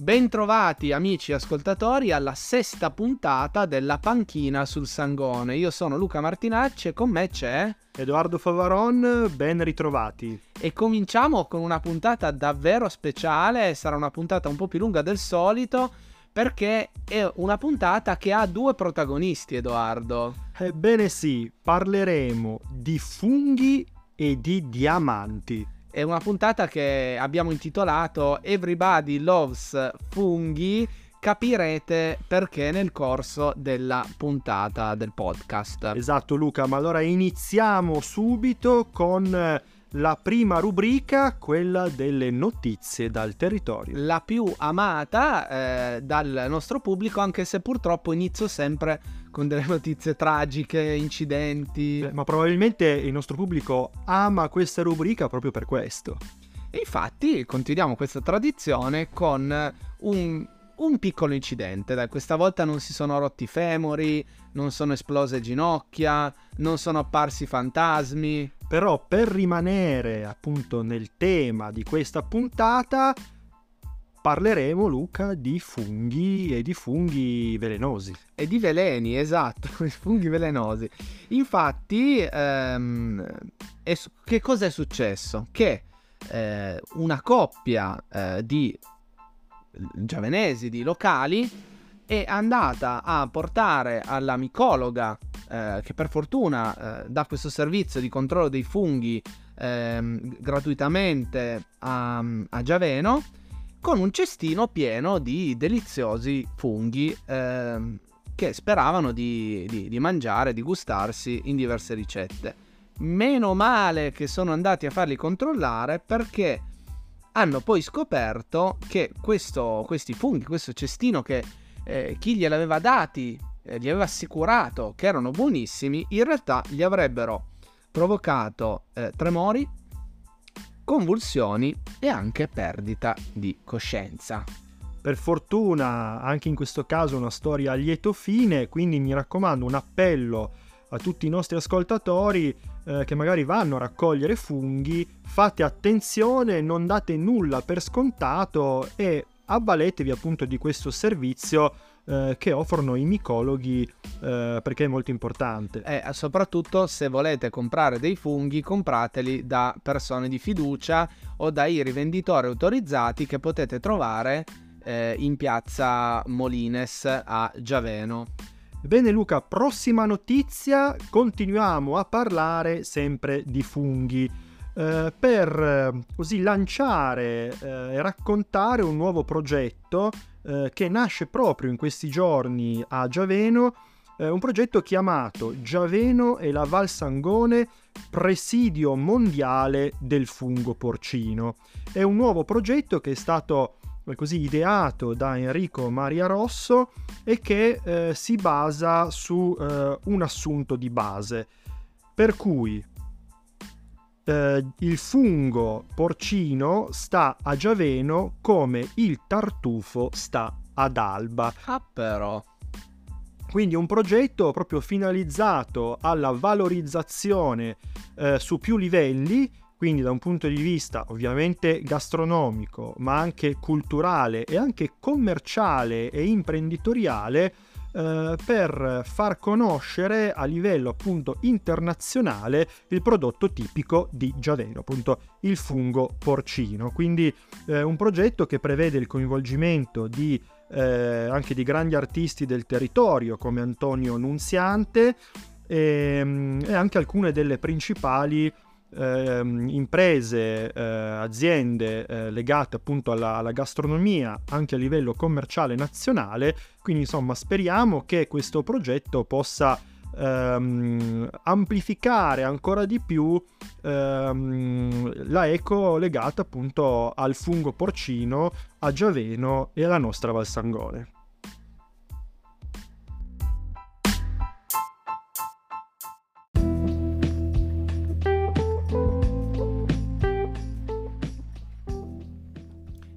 Bentrovati amici ascoltatori alla sesta puntata della panchina sul Sangone. Io sono Luca Martinacci e con me c'è Edoardo Favaron, ben ritrovati. E cominciamo con una puntata davvero speciale, sarà una puntata un po' più lunga del solito perché è una puntata che ha due protagonisti, Edoardo. Ebbene sì, parleremo di funghi e di diamanti. È una puntata che abbiamo intitolato Everybody Loves Funghi. Capirete perché nel corso della puntata del podcast. Esatto Luca, ma allora iniziamo subito con la prima rubrica, quella delle notizie dal territorio. La più amata eh, dal nostro pubblico, anche se purtroppo inizio sempre con delle notizie tragiche, incidenti. Eh, ma probabilmente il nostro pubblico ama questa rubrica proprio per questo. E infatti continuiamo questa tradizione con un, un piccolo incidente. Dai, questa volta non si sono rotti i femori, non sono esplose ginocchia, non sono apparsi fantasmi. Però per rimanere appunto nel tema di questa puntata parleremo, Luca, di funghi e di funghi velenosi. E di veleni, esatto, funghi velenosi. Infatti, ehm, è, che cosa è successo? Che eh, una coppia eh, di giavenesi, di locali, è andata a portare alla micologa, eh, che per fortuna eh, dà questo servizio di controllo dei funghi ehm, gratuitamente a, a Giaveno, con un cestino pieno di deliziosi funghi ehm, che speravano di, di, di mangiare, di gustarsi in diverse ricette. Meno male che sono andati a farli controllare perché hanno poi scoperto che questo, questi funghi, questo cestino che eh, chi gliel'aveva dati, eh, gli aveva assicurato che erano buonissimi, in realtà gli avrebbero provocato eh, tremori, convulsioni e anche perdita di coscienza. Per fortuna anche in questo caso una storia a lieto fine, quindi mi raccomando un appello a tutti i nostri ascoltatori eh, che magari vanno a raccogliere funghi, fate attenzione, non date nulla per scontato e avvaletevi appunto di questo servizio eh, che offrono i micologhi eh, perché è molto importante. E eh, soprattutto se volete comprare dei funghi, comprateli da persone di fiducia o dai rivenditori autorizzati che potete trovare eh, in piazza Molines a Giaveno. Bene Luca, prossima notizia, continuiamo a parlare sempre di funghi. Eh, per eh, così lanciare eh, e raccontare un nuovo progetto eh, che nasce proprio in questi giorni a Giaveno, eh, un progetto chiamato Giaveno e la Val Sangone Presidio Mondiale del Fungo Porcino. È un nuovo progetto che è stato così ideato da Enrico Maria Rosso e che eh, si basa su eh, un assunto di base, per cui eh, il fungo porcino sta a Giaveno come il tartufo sta ad Alba. Ah però. Quindi un progetto proprio finalizzato alla valorizzazione eh, su più livelli, quindi da un punto di vista ovviamente gastronomico, ma anche culturale e anche commerciale e imprenditoriale, eh, per far conoscere a livello appunto internazionale il prodotto tipico di Giaveno, appunto il fungo porcino. Quindi eh, un progetto che prevede il coinvolgimento di eh, anche di grandi artisti del territorio come Antonio Nunziante e, ehm, e anche alcune delle principali eh, imprese, eh, aziende eh, legate appunto alla, alla, gastronomia anche a livello commerciale nazionale. Quindi insomma speriamo che questo progetto possa ehm, amplificare ancora di più ehm, la eco legata appunto al fungo porcino, a Giaveno e alla nostra Valsangone.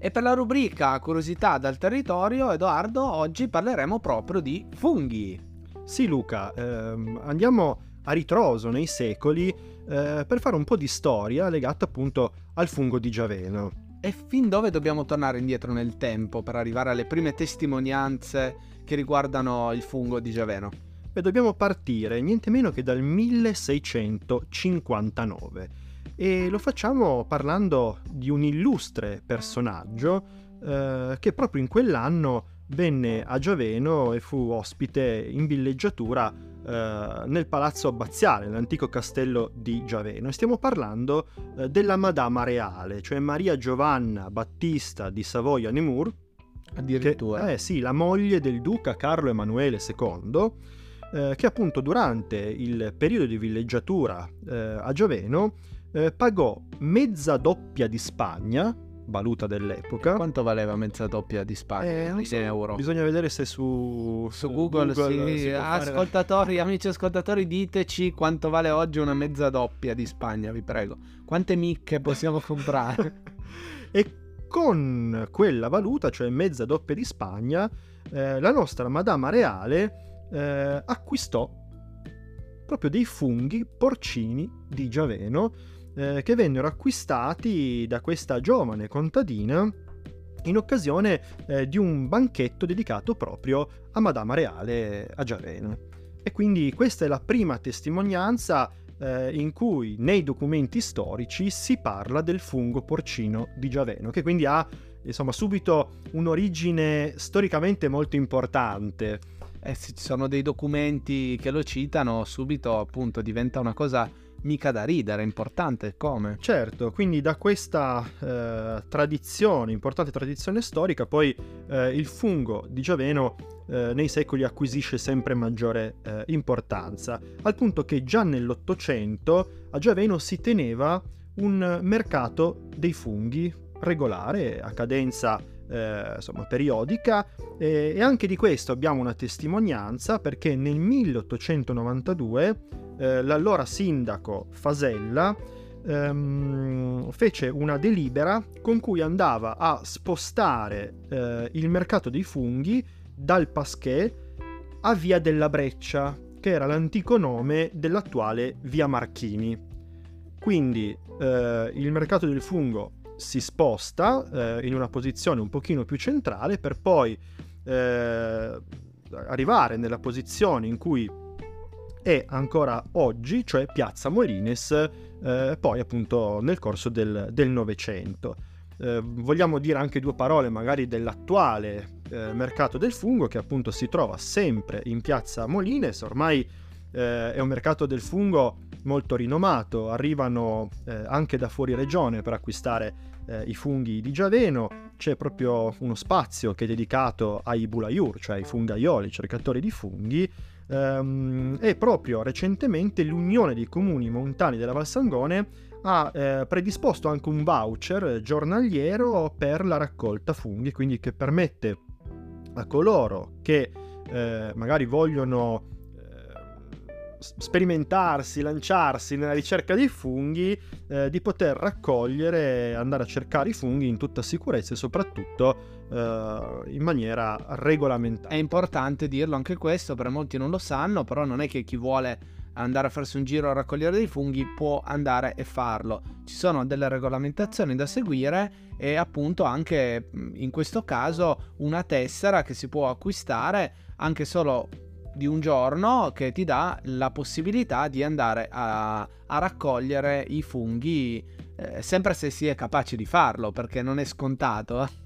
E per la rubrica Curiosità dal territorio, Edoardo, oggi parleremo proprio di funghi. Sì Luca, ehm, andiamo a ritroso nei secoli eh, per fare un po' di storia legata appunto al fungo di Giaveno. E fin dove dobbiamo tornare indietro nel tempo per arrivare alle prime testimonianze che riguardano il fungo di Giaveno? Beh, dobbiamo partire niente meno che dal 1659 e lo facciamo parlando di un illustre personaggio eh, che proprio in quell'anno venne a Giaveno e fu ospite in villeggiatura eh, nel palazzo abbaziale, l'antico castello di Giaveno. E stiamo parlando eh, della Madama Reale, cioè Maria Giovanna Battista di Savoia-Nemur. Addirittura. Che, eh sì, la moglie del duca Carlo Emanuele II, eh, che appunto durante il periodo di villeggiatura eh, a Giaveno eh, pagò mezza doppia di Spagna, valuta dell'epoca. Quanto valeva mezza doppia di Spagna Eh, so, euro? Bisogna vedere se su, Su Google, sì. si può fare- Ascoltatori, amici ascoltatori, diteci quanto vale oggi una mezza doppia di Spagna, vi prego. Quante micche possiamo comprare? e con quella valuta, cioè mezza doppia di Spagna, eh, la nostra Madama Reale eh, acquistò proprio dei funghi porcini di Giaveno eh, che vennero acquistati da questa giovane contadina in occasione eh, di un banchetto dedicato proprio a Madama Reale a Giaveno. E quindi questa è la prima testimonianza eh, in cui nei documenti storici si parla del fungo porcino di Giaveno, che quindi ha insomma subito un'origine storicamente molto importante. Eh, ci sono dei documenti che lo citano, subito appunto diventa una cosa mica da ridere, importante come. Certo, quindi da questa eh, tradizione, importante tradizione storica, poi eh, il fungo di Giaveno eh, nei secoli acquisisce sempre maggiore eh, importanza, al punto che già nell'Ottocento a Giaveno si teneva un mercato dei funghi regolare, a cadenza eh, insomma, periodica, e, e anche di questo abbiamo una testimonianza perché nel 1892 eh, l'allora sindaco Fasella ehm, fece una delibera con cui andava a spostare eh, il mercato dei funghi dal Pasquet a Via della Breccia, che era l'antico nome dell'attuale Via Marchini. Quindi eh, il mercato del fungo si sposta eh, in una posizione un pochino più centrale per poi eh, arrivare nella posizione in cui è ancora oggi, cioè Piazza Molines, eh, poi appunto nel corso del del Novecento. Eh, vogliamo dire anche due parole magari dell'attuale eh, mercato del fungo che appunto si trova sempre in Piazza Molines, ormai eh, è un mercato del fungo molto rinomato, arrivano eh, anche da fuori regione per acquistare eh, i funghi di Giaveno, c'è proprio uno spazio che è dedicato ai bulaiur, cioè ai fungaioli, cercatori di funghi, ehm, e proprio recentemente l'Unione dei Comuni Montani della Val Sangone ha eh, predisposto anche un voucher giornaliero per la raccolta funghi, quindi che permette a coloro che eh, magari vogliono eh, sperimentarsi, lanciarsi nella ricerca dei funghi, eh, di poter raccogliere, andare a cercare i funghi in tutta sicurezza e soprattutto in maniera regolamentare. È importante dirlo anche questo, per molti non lo sanno, però non è che chi vuole andare a farsi un giro a raccogliere dei funghi può andare e farlo. Ci sono delle regolamentazioni da seguire e appunto anche mh, in questo caso una tessera che si può acquistare anche solo di un giorno che ti dà la possibilità di andare a, a raccogliere i funghi eh, sempre se si è capaci di farlo perché non è scontato.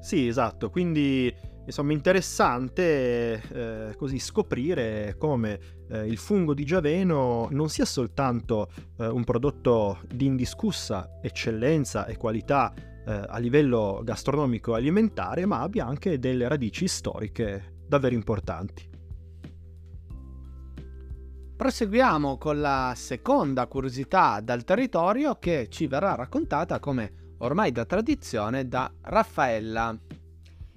Sì, esatto, quindi insomma interessante eh, così scoprire come eh, il fungo di Giaveno non sia soltanto eh, un prodotto di indiscussa eccellenza e qualità eh, a livello gastronomico e alimentare, ma abbia anche delle radici storiche davvero importanti. Proseguiamo con la seconda curiosità dal territorio che ci verrà raccontata come ormai da tradizione da Raffaella.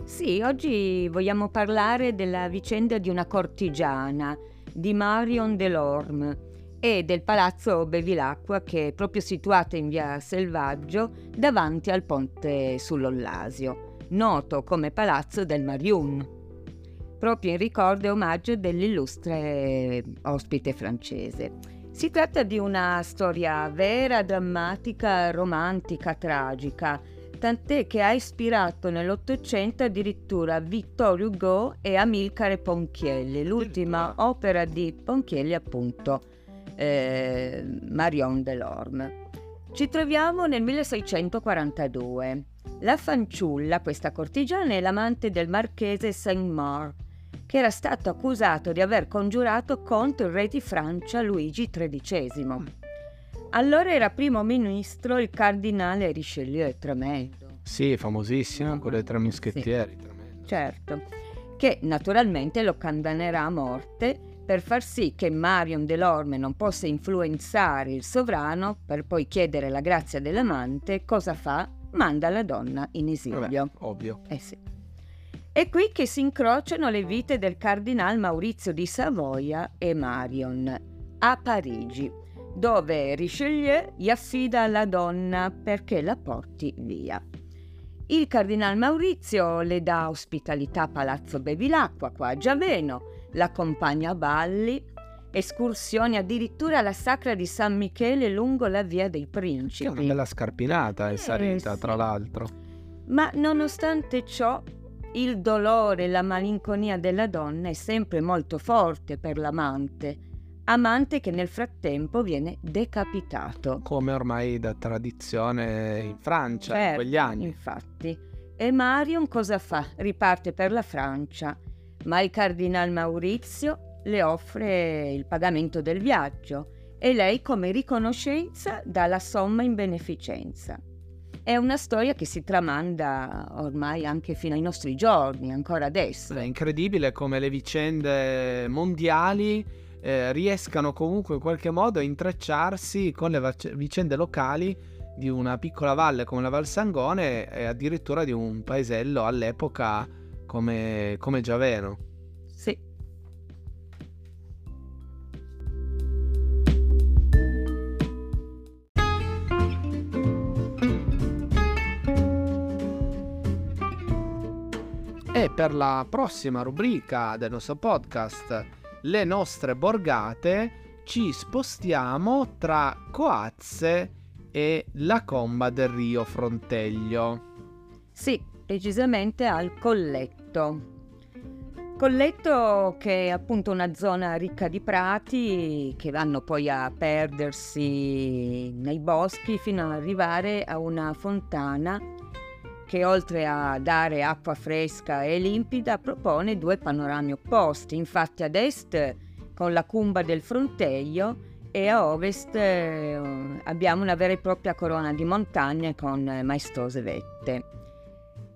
Sì, oggi vogliamo parlare della vicenda di una cortigiana, di Marion Delorme e del palazzo Bevilacqua che è proprio situato in via Selvaggio davanti al ponte sull'Ollasio, noto come Palazzo del Mariun, proprio in ricordo e omaggio dell'illustre ospite francese. Si tratta di una storia vera, drammatica, romantica, tragica, tant'è che ha ispirato nell'Ottocento addirittura Vittorio Hugo e Amilcare Ponchielli, l'ultima opera di Ponchielli appunto, eh, Marion Delorme. Ci troviamo nel 1642. La fanciulla, questa cortigiana, è l'amante del marchese Saint-Maur, che era stato accusato di aver congiurato contro il re di Francia Luigi XIII. Allora era primo ministro il cardinale Richelieu, tremendo. Sì, famosissimo, con le tre mischettieri. Sì, certo, che naturalmente lo condannerà a morte per far sì che Marion Delorme non possa influenzare il sovrano per poi chiedere la grazia dell'amante, cosa fa? Manda la donna in esilio. Vabbè, ovvio. Eh sì. È qui che si incrociano le vite del cardinal Maurizio di Savoia e Marion a Parigi dove Richelieu gli affida la donna perché la porti via. Il cardinal Maurizio le dà ospitalità a Palazzo Bevilacqua, qua a Giaveno, l'accompagna a balli, escursioni addirittura alla Sacra di San Michele lungo la via dei Principi. Che è una bella scarpinata è salita, eh, sì. tra l'altro. Ma nonostante ciò, il dolore e la malinconia della donna è sempre molto forte per l'amante amante che nel frattempo viene decapitato. Come ormai da tradizione in Francia certo, in quegli anni. Infatti. E Marion cosa fa? Riparte per la Francia, ma il cardinal Maurizio le offre il pagamento del viaggio e lei come riconoscenza dà la somma in beneficenza. È una storia che si tramanda ormai anche fino ai nostri giorni, ancora adesso. È incredibile come le vicende mondiali eh, riescano comunque in qualche modo a intrecciarsi con le vac- vicende locali di una piccola valle come la Val Sangone e addirittura di un paesello all'epoca come, come Giaveno. E per la prossima rubrica del nostro podcast le nostre borgate, ci spostiamo tra Coazze e la comba del Rio Fronteglio. Sì, precisamente al Colletto. Colletto che è appunto una zona ricca di prati che vanno poi a perdersi nei boschi fino ad arrivare a una fontana che oltre a dare acqua fresca e limpida propone due panorami opposti. Infatti ad est con la cumba del Fronteio e a ovest eh, abbiamo una vera e propria corona di montagne con maestose vette.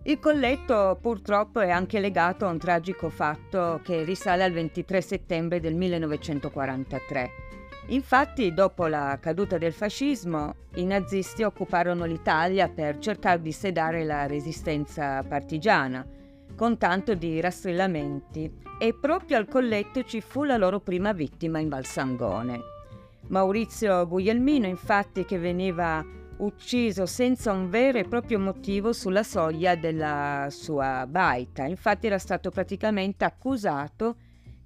Il colletto purtroppo è anche legato a un tragico fatto che risale al 23 settembre del 1943 Infatti, dopo la caduta del fascismo, i nazisti occuparono l'Italia per cercare di sedare la resistenza partigiana, con tanto di rastrellamenti, e proprio al colletto ci fu la loro prima vittima in Valsangone. Maurizio Guglielmino, infatti, che veniva ucciso senza un vero e proprio motivo sulla soglia della sua baita. Infatti era stato praticamente accusato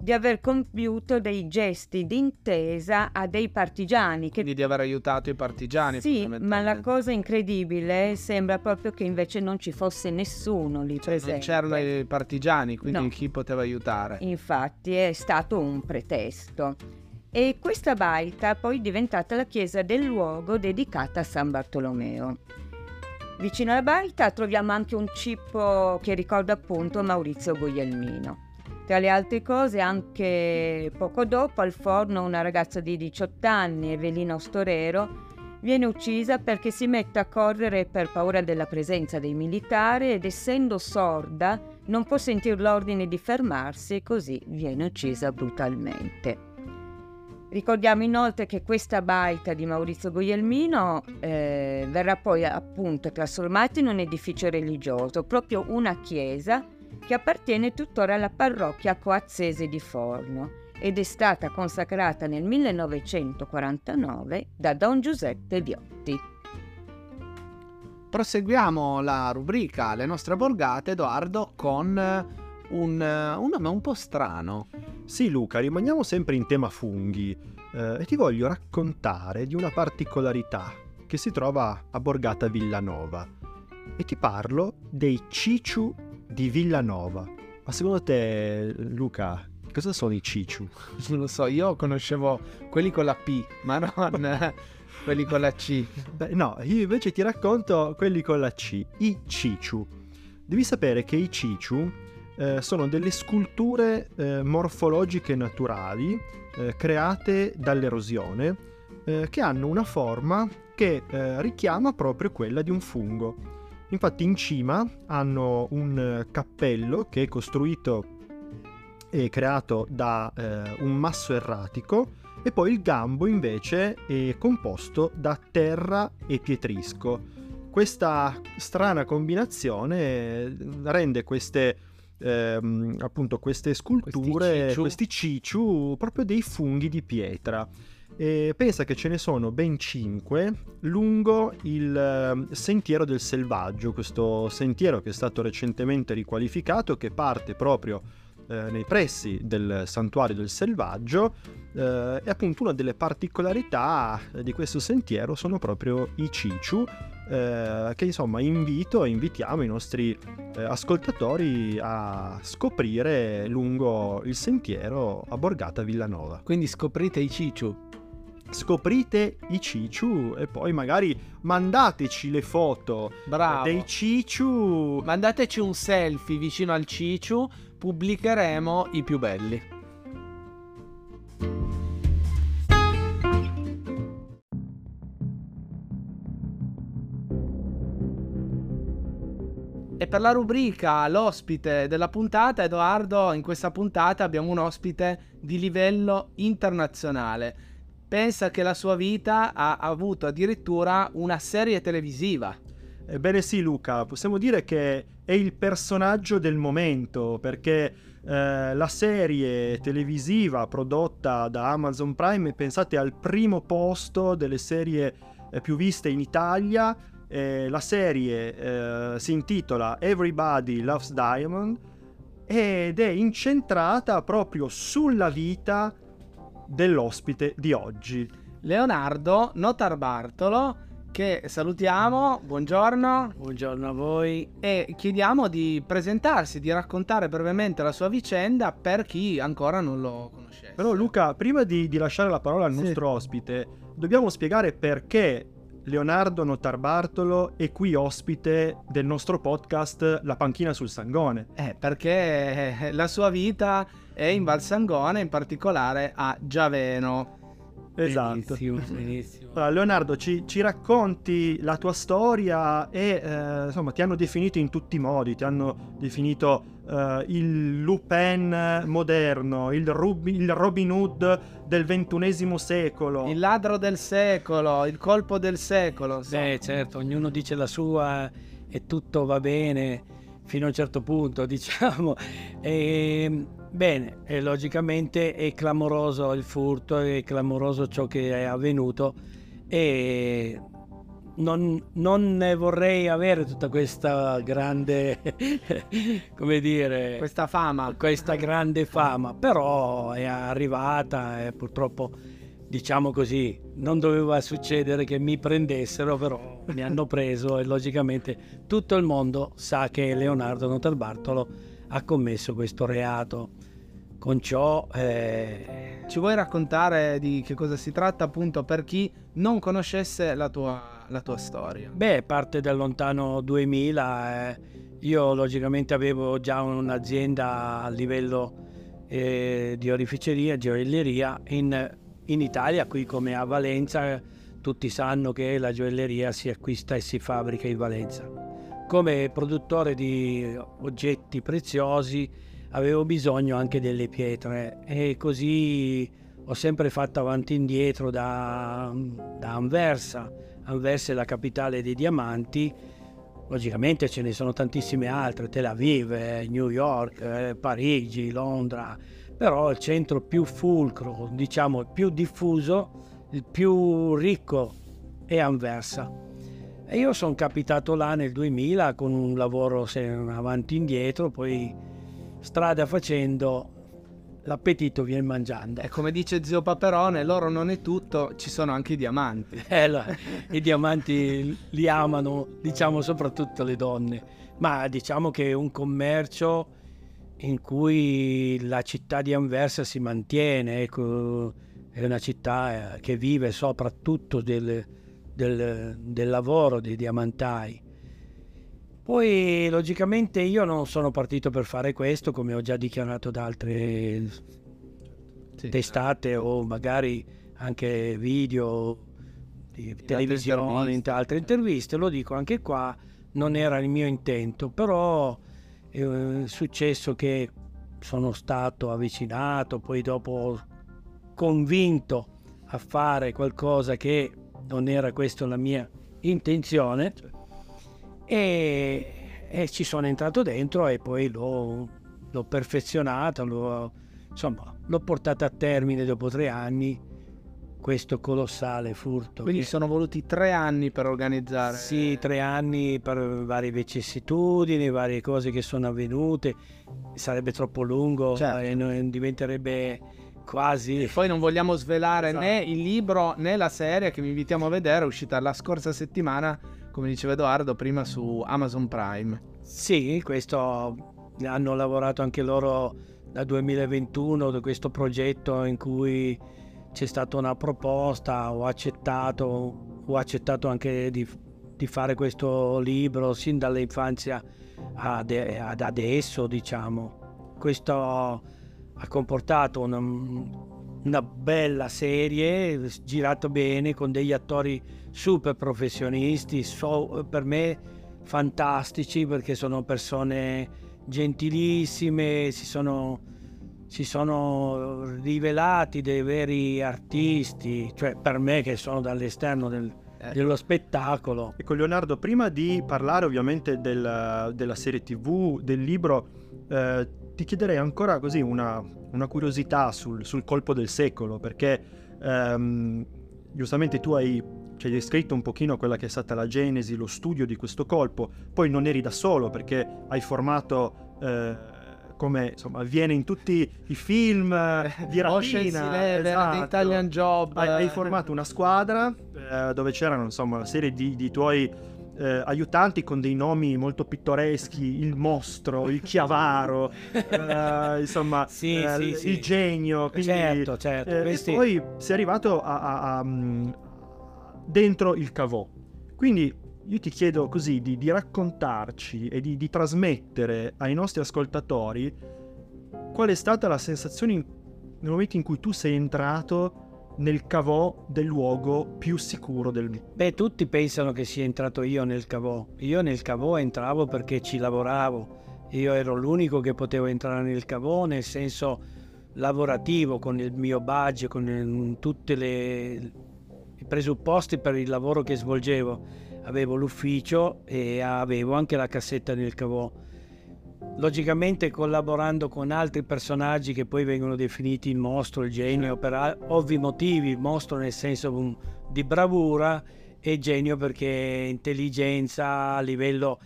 di aver compiuto dei gesti d'intesa a dei partigiani. Che... Quindi di aver aiutato i partigiani. Sì, ma la cosa incredibile sembra proprio che invece non ci fosse nessuno lì cioè, presente. Non c'erano i partigiani, quindi no. chi poteva aiutare? Infatti è stato un pretesto. E questa baita poi è diventata la chiesa del luogo dedicata a San Bartolomeo. Vicino alla baita troviamo anche un cippo che ricorda appunto Maurizio Guglielmino. Tra le altre cose, anche poco dopo al forno una ragazza di 18 anni, Evelina Storero, viene uccisa perché si mette a correre per paura della presenza dei militari ed essendo sorda non può sentire l'ordine di fermarsi e così viene uccisa brutalmente. Ricordiamo inoltre che questa baita di Maurizio Guglielmino eh, verrà poi appunto trasformata in un edificio religioso, proprio una chiesa che appartiene tuttora alla parrocchia coazzese di Forno ed è stata consacrata nel 1949 da Don Giuseppe Viotti. Proseguiamo la rubrica Le nostre borgate, Edoardo, con un, un nome un po' strano. Sì, Luca, rimaniamo sempre in tema funghi eh, e ti voglio raccontare di una particolarità che si trova a Borgata Villanova e ti parlo dei Ciciu di Villanova. Ma secondo te, Luca, cosa sono i Ciciu? Non lo so, io conoscevo quelli con la P, ma non quelli con la C. Beh, no, io invece ti racconto quelli con la C, i Ciciu. Devi sapere che i Ciciu eh, sono delle sculture eh, morfologiche naturali eh, create dall'erosione eh, che hanno una forma che eh, richiama proprio quella di un fungo. Infatti in cima hanno un cappello che è costruito e creato da eh, un masso erratico e poi il gambo invece è composto da terra e pietrisco. Questa strana combinazione rende queste, ehm, appunto, queste sculture, questi cicciu. proprio dei funghi di pietra. E pensa che ce ne sono ben 5 lungo il ehm, Sentiero del Selvaggio, questo sentiero che è stato recentemente riqualificato, che parte proprio eh, nei pressi del Santuario del Selvaggio eh, e appunto una delle particolarità di questo sentiero sono proprio i ciciu eh, che insomma invito e invitiamo i nostri eh, ascoltatori a scoprire lungo il sentiero a Borgata Villanova. Quindi scoprite i ciciu scoprite i ciciu e poi magari mandateci le foto Bravo. dei ciciu. Mandateci un selfie vicino al ciciu, pubblicheremo i più belli. E per la rubrica l'ospite della puntata, Edoardo, in questa puntata abbiamo un ospite di livello internazionale. Pensa che la sua vita ha avuto addirittura una serie televisiva. Ebbene sì Luca, possiamo dire che è il personaggio del momento perché eh, la serie televisiva prodotta da Amazon Prime, pensate al primo posto delle serie eh, più viste in Italia, eh, la serie eh, si intitola Everybody Loves Diamond ed è incentrata proprio sulla vita dell'ospite di oggi. Leonardo Notarbartolo, che salutiamo, buongiorno. Buongiorno a voi. E chiediamo di presentarsi, di raccontare brevemente la sua vicenda per chi ancora non lo conoscesse. Però Luca, prima di, di lasciare la parola al Sì. nostro ospite, dobbiamo spiegare perché Leonardo Notarbartolo è qui ospite del nostro podcast La panchina sul Sangone. Eh, perché la sua vita è in Val Sangone, in particolare a Giaveno. Esatto. Benissimo, benissimo. Allora, Leonardo, ci, ci racconti la tua storia e eh, insomma ti hanno definito in tutti i modi, ti hanno definito eh, il Lupin moderno, il, Rubi- il Robin Hood del ventunesimo secolo. Il ladro del secolo, il colpo del secolo. insomma. Beh, certo, ognuno dice la sua e tutto va bene fino a un certo punto, diciamo. E, bene, e logicamente è clamoroso il furto, è clamoroso ciò che è avvenuto e non, non ne vorrei avere tutta questa grande, come dire, Questa fama. questa grande fama, però è arrivata e purtroppo, diciamo così, non doveva succedere che mi prendessero, però mi hanno preso e logicamente tutto il mondo sa che Leonardo Notarbartolo ha commesso questo reato. Con ciò eh, Ci vuoi raccontare di che cosa si tratta appunto per chi non conoscesse la tua, la tua storia? Beh, parte dal lontano 2000. eh. Io logicamente avevo già un'azienda a livello eh, di oreficeria, gioielleria. In, in Italia, qui come a Valenza, tutti sanno che la gioielleria si acquista e si fabbrica in Valenza. Come produttore di oggetti preziosi avevo bisogno anche delle pietre e così ho sempre fatto avanti e indietro da, da Anversa. Anversa è la capitale dei diamanti, logicamente ce ne sono tantissime altre, Tel Aviv, eh, New York, eh, Parigi, Londra, però il centro più fulcro, diciamo più diffuso, il più ricco è Anversa. E io sono capitato là nel 2000 con un lavoro avanti e indietro, poi strada facendo l'appetito viene mangiando. E come dice zio Paperone, l'oro non è tutto, ci sono anche i diamanti. Eh, la- I diamanti li amano, diciamo, soprattutto le donne, ma diciamo che è un commercio in cui la città di Anversa si mantiene, ecco, è una città eh, che vive soprattutto del, del- del lavoro dei diamantai. Poi logicamente io non sono partito per fare questo, come ho già dichiarato da altre Sì. testate o magari anche video di televisione, interviste. altre interviste, lo dico anche qua, non era il mio intento, però è successo che sono stato avvicinato, poi dopo convinto a fare qualcosa che non era questa la mia intenzione e, e ci sono entrato dentro e poi l'ho, l'ho perfezionata, l'ho, insomma, l'ho portata a termine dopo tre anni questo colossale furto. Quindi che- sono voluti tre anni per organizzare. sì, tre anni per varie vicissitudini, varie cose che sono avvenute. Sarebbe troppo lungo Certo. e non- diventerebbe quasi. E poi non vogliamo svelare Esatto. né il libro né la serie che vi invitiamo a vedere, è uscita la scorsa settimana, come diceva Edoardo, prima su Amazon Prime. Sì, questo hanno lavorato anche loro da 2021, da questo progetto in cui c'è stata una proposta, ho accettato, ho accettato anche di, di fare questo libro sin dall'infanzia ad, ad adesso, diciamo. Questo ha comportato una, una bella serie, girato bene, con degli attori super professionisti, so- per me fantastici perché sono persone gentilissime, si sono, si sono rivelati dei veri artisti, cioè per me che sono dall'esterno del- Eh, dello spettacolo. Ecco Leonardo, prima di parlare ovviamente del- della serie tv, del libro, eh, ti chiederei ancora così una, una curiosità sul, sul colpo del secolo, perché ehm, giustamente tu hai, ci hai descritto un pochino quella che è stata la genesi, lo studio di questo colpo, poi non eri da solo perché hai formato... eh, come insomma avviene in tutti i film eh, di rapina, Eleven, esatto. The Italian Job. Hai, hai eh, formato una squadra eh, dove c'erano insomma una serie di, di tuoi eh, aiutanti con dei nomi molto pittoreschi, il mostro, il chiavaro, eh, insomma Sì, eh, sì, il sì. genio. Quindi, Certo, certo, eh, questi- E poi sei arrivato a, a- a, mm, dentro il cavò. Quindi io ti chiedo così di, di raccontarci e di, di trasmettere ai nostri ascoltatori qual è stata la sensazione in- nel momento in cui tu sei entrato nel cavò del luogo più sicuro del mondo. Beh, tutti pensano che sia entrato io nel cavò. Io nel cavò entravo perché ci lavoravo. Io ero l'unico che potevo entrare nel cavò nel senso lavorativo, con il mio badge, con tutti i presupposti per il lavoro che svolgevo. Avevo l'ufficio e avevo anche la cassetta nel cavò. Logicamente collaborando con altri personaggi che poi vengono definiti il mostro, il genio, per a- ovvi motivi, il mostro nel senso di bravura e genio perché intelligenza a livello...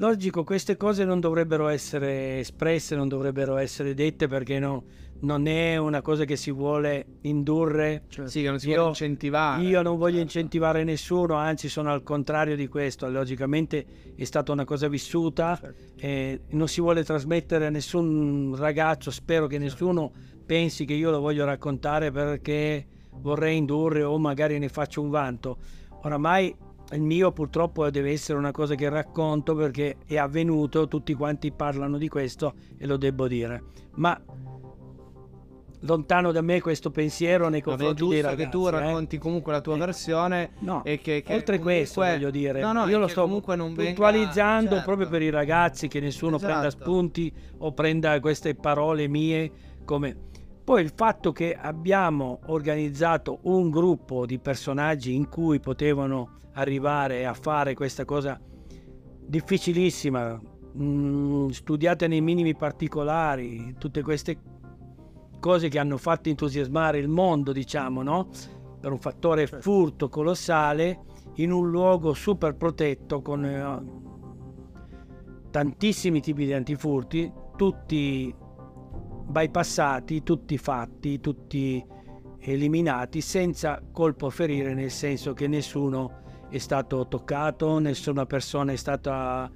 Logico, queste cose non dovrebbero essere espresse, non dovrebbero essere dette perché no- non è una cosa che si vuole indurre Sì, che non si Io- vuole incentivare. io non voglio Certo. incentivare nessuno, anzi sono al contrario di questo. Logicamente è stata una cosa vissuta, Certo. e non si vuole trasmettere a nessun ragazzo, spero che nessuno pensi che io lo voglio raccontare perché vorrei indurre o magari ne faccio un vanto. Oramai il mio purtroppo deve essere una cosa che racconto perché è avvenuto, tutti quanti parlano di questo e lo devo dire. Ma lontano da me questo pensiero nei Vabbè, confronti dei ragazzi. che tu eh. racconti comunque la tua Eh. versione No, e che, che oltre questo voglio dire, No, no, io lo sto comunque non venga- puntualizzando certo. proprio per i ragazzi che nessuno prenda Esatto. spunti o prenda queste parole mie come... Poi il fatto che abbiamo organizzato un gruppo di personaggi in cui potevano arrivare a fare questa cosa difficilissima, mm, studiate nei minimi particolari, tutte queste cose che hanno fatto entusiasmare il mondo, diciamo, no? Per un fattore furto colossale in un luogo super protetto con eh, tantissimi tipi di antifurti, tutti bypassati, tutti fatti, tutti eliminati senza colpo ferire, nel senso che nessuno è stato toccato, nessuna persona è stata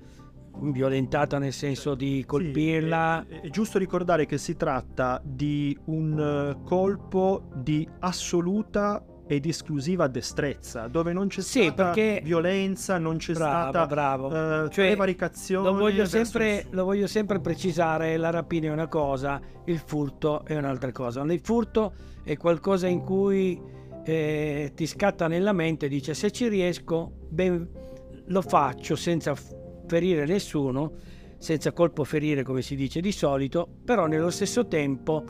violentata nel senso di colpirla. Sì, è, è, giusto ricordare che si tratta di un eh, colpo di assoluta ed esclusiva destrezza, dove non c'è sì, stata violenza, non c'è bravo, stata bravo. Uh, cioè, prevaricazione. Lo voglio, sempre, lo voglio sempre precisare, la rapina è una cosa, il furto è un'altra cosa. Il furto è qualcosa in cui eh, ti scatta nella mente e dice se ci riesco, ben, lo faccio senza ferire nessuno, senza colpo ferire come si dice di solito, però nello stesso tempo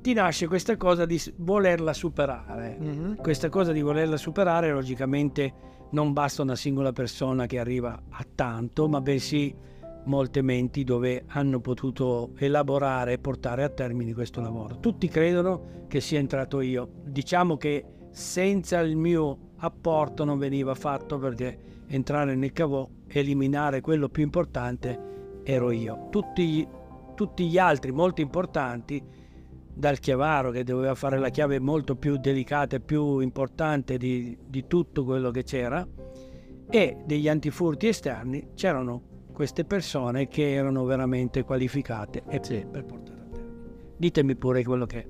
ti nasce questa cosa di volerla superare. Mm-hmm. Questa cosa di volerla superare, logicamente, non basta una singola persona che arriva a tanto, ma bensì molte menti dove hanno potuto elaborare e portare a termine questo lavoro. Tutti credono che sia entrato io. Diciamo che senza il mio apporto non veniva fatto perché entrare nel cavò, eliminare quello più importante, ero io. Tutti, tutti gli altri molto importanti dal chiavaro che doveva fare la chiave molto più delicata e più importante di, di tutto quello che c'era e degli antifurti esterni c'erano queste persone che erano veramente qualificate e sì. per portare a termine. Ditemi pure quello che.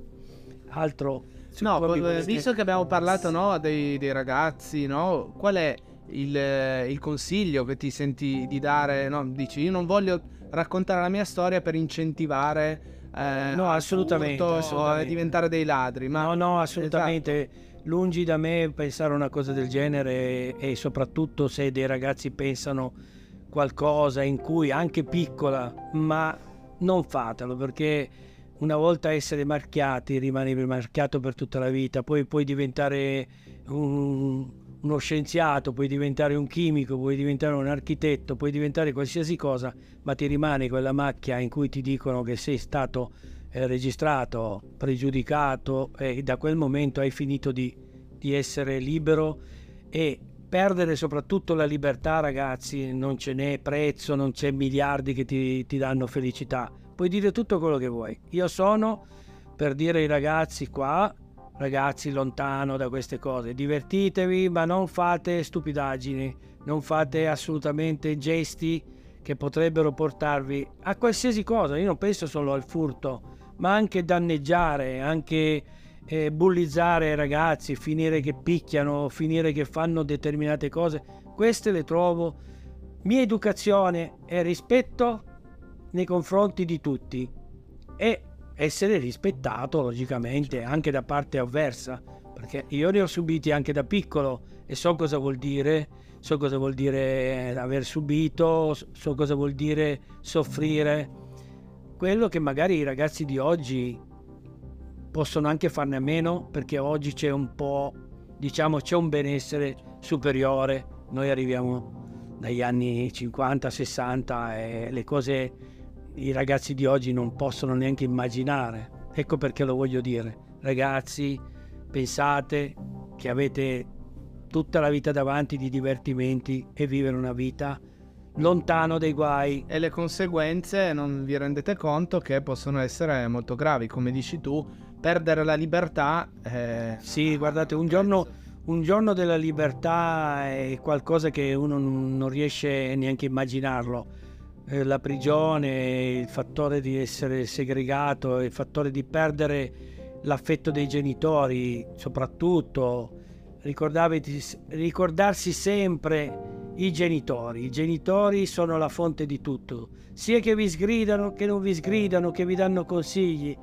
Altro... No, visto che abbiamo parlato no, dei, dei, ragazzi, no, qual è il, il, consiglio che ti senti di dare? No? Dici, io non voglio raccontare la mia storia per incentivare eh, no, assolutamente, assolutamente. diventare dei ladri. Ma... No, no, assolutamente. Esatto. Lungi da me pensare una cosa del genere e, e soprattutto se dei ragazzi pensano qualcosa in cui anche piccola, ma non fatelo perché una volta essere marchiati rimani marchiato per tutta la vita, poi puoi diventare un, uno scienziato, puoi diventare un chimico, puoi diventare un architetto, puoi diventare qualsiasi cosa, ma ti rimane quella macchia in cui ti dicono che sei stato eh, registrato, pregiudicato e da quel momento hai finito di, di essere libero e perdere soprattutto la libertà ragazzi non ce n'è prezzo, non c'è miliardi che ti, ti danno felicità, puoi dire tutto quello che vuoi. Io sono per dire ai ragazzi qua ragazzi lontano da queste cose. Divertitevi, ma non fate stupidaggini, non fate assolutamente gesti che potrebbero portarvi a qualsiasi cosa. Io non penso solo al furto, ma anche danneggiare, anche eh, bullizzare i ragazzi, finire che picchiano, finire che fanno determinate cose. Queste le trovo mia educazione e rispetto nei confronti di tutti. E essere rispettato logicamente anche da parte avversa, perché io ne ho subiti anche da piccolo e so cosa vuol dire, so cosa vuol dire aver subito, so cosa vuol dire soffrire, quello che magari i ragazzi di oggi possono anche farne a meno perché oggi c'è un po', diciamo, c'è un benessere superiore, noi arriviamo dagli anni 50, 60 e le cose i ragazzi di oggi non possono neanche immaginare. Ecco perché lo voglio dire. Ragazzi, pensate che avete tutta la vita davanti di divertimenti e vivere una vita lontano dai guai. E le conseguenze non vi rendete conto che possono essere molto gravi, come dici tu, perdere la libertà. Eh... Sì, guardate, un giorno, un giorno della libertà è qualcosa che uno non riesce neanche a immaginarlo eh, la prigione, il fattore di essere segregato, il fattore di perdere l'affetto dei genitori, soprattutto ricordarsi sempre i genitori. I genitori sono la fonte di tutto, sia che vi sgridano, che non vi sgridano, che vi danno consigli.